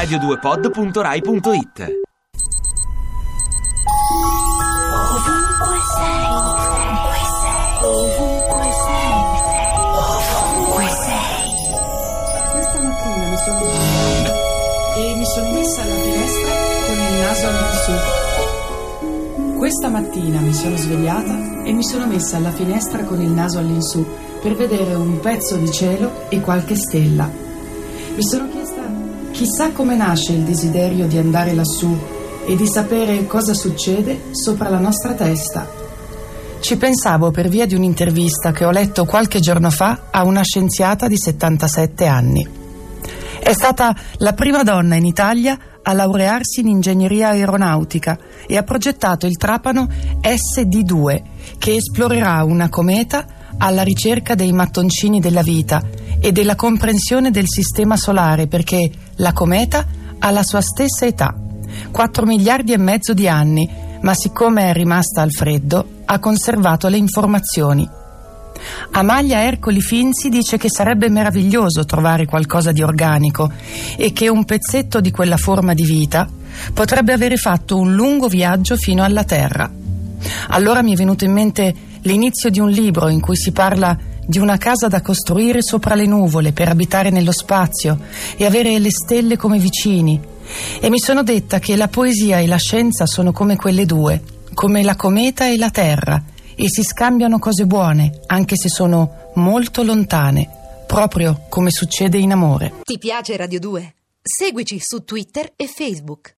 radio2pod.rai.it Ovunque sei, ovunque sei, ovunque sei. Questa mattina mi sono svegliata e mi sono messa alla finestra con il naso all'insù. Questa mattina mi sono svegliata e mi sono messa alla finestra con il naso all'insù per vedere un pezzo di cielo e qualche stella. Mi sono chiesta chissà come nasce il desiderio di andare lassù e di sapere cosa succede sopra la nostra testa. Ci pensavo per via di un'intervista che ho letto qualche giorno fa a una scienziata di 77 anni. È stata la prima donna in Italia a laurearsi in ingegneria aeronautica e ha progettato il trapano SD2 che esplorerà una cometa alla ricerca dei mattoncini della vita e della comprensione del sistema solare perché la cometa ha la sua stessa età, 4 miliardi e mezzo di anni, ma siccome è rimasta al freddo ha conservato le informazioni. Amalia Ercoli Finzi dice che sarebbe meraviglioso trovare qualcosa di organico e che un pezzetto di quella forma di vita potrebbe avere fatto un lungo viaggio fino alla Terra. Allora mi è venuto in mente l'inizio di un libro in cui si parla di una casa da costruire sopra le nuvole per abitare nello spazio e avere le stelle come vicini. E mi sono detta che la poesia e la scienza sono come quelle due, come la cometa e la Terra, e si scambiano cose buone, anche se sono molto lontane, proprio come succede in amore. Ti piace Radio 2? Seguici su Twitter e Facebook.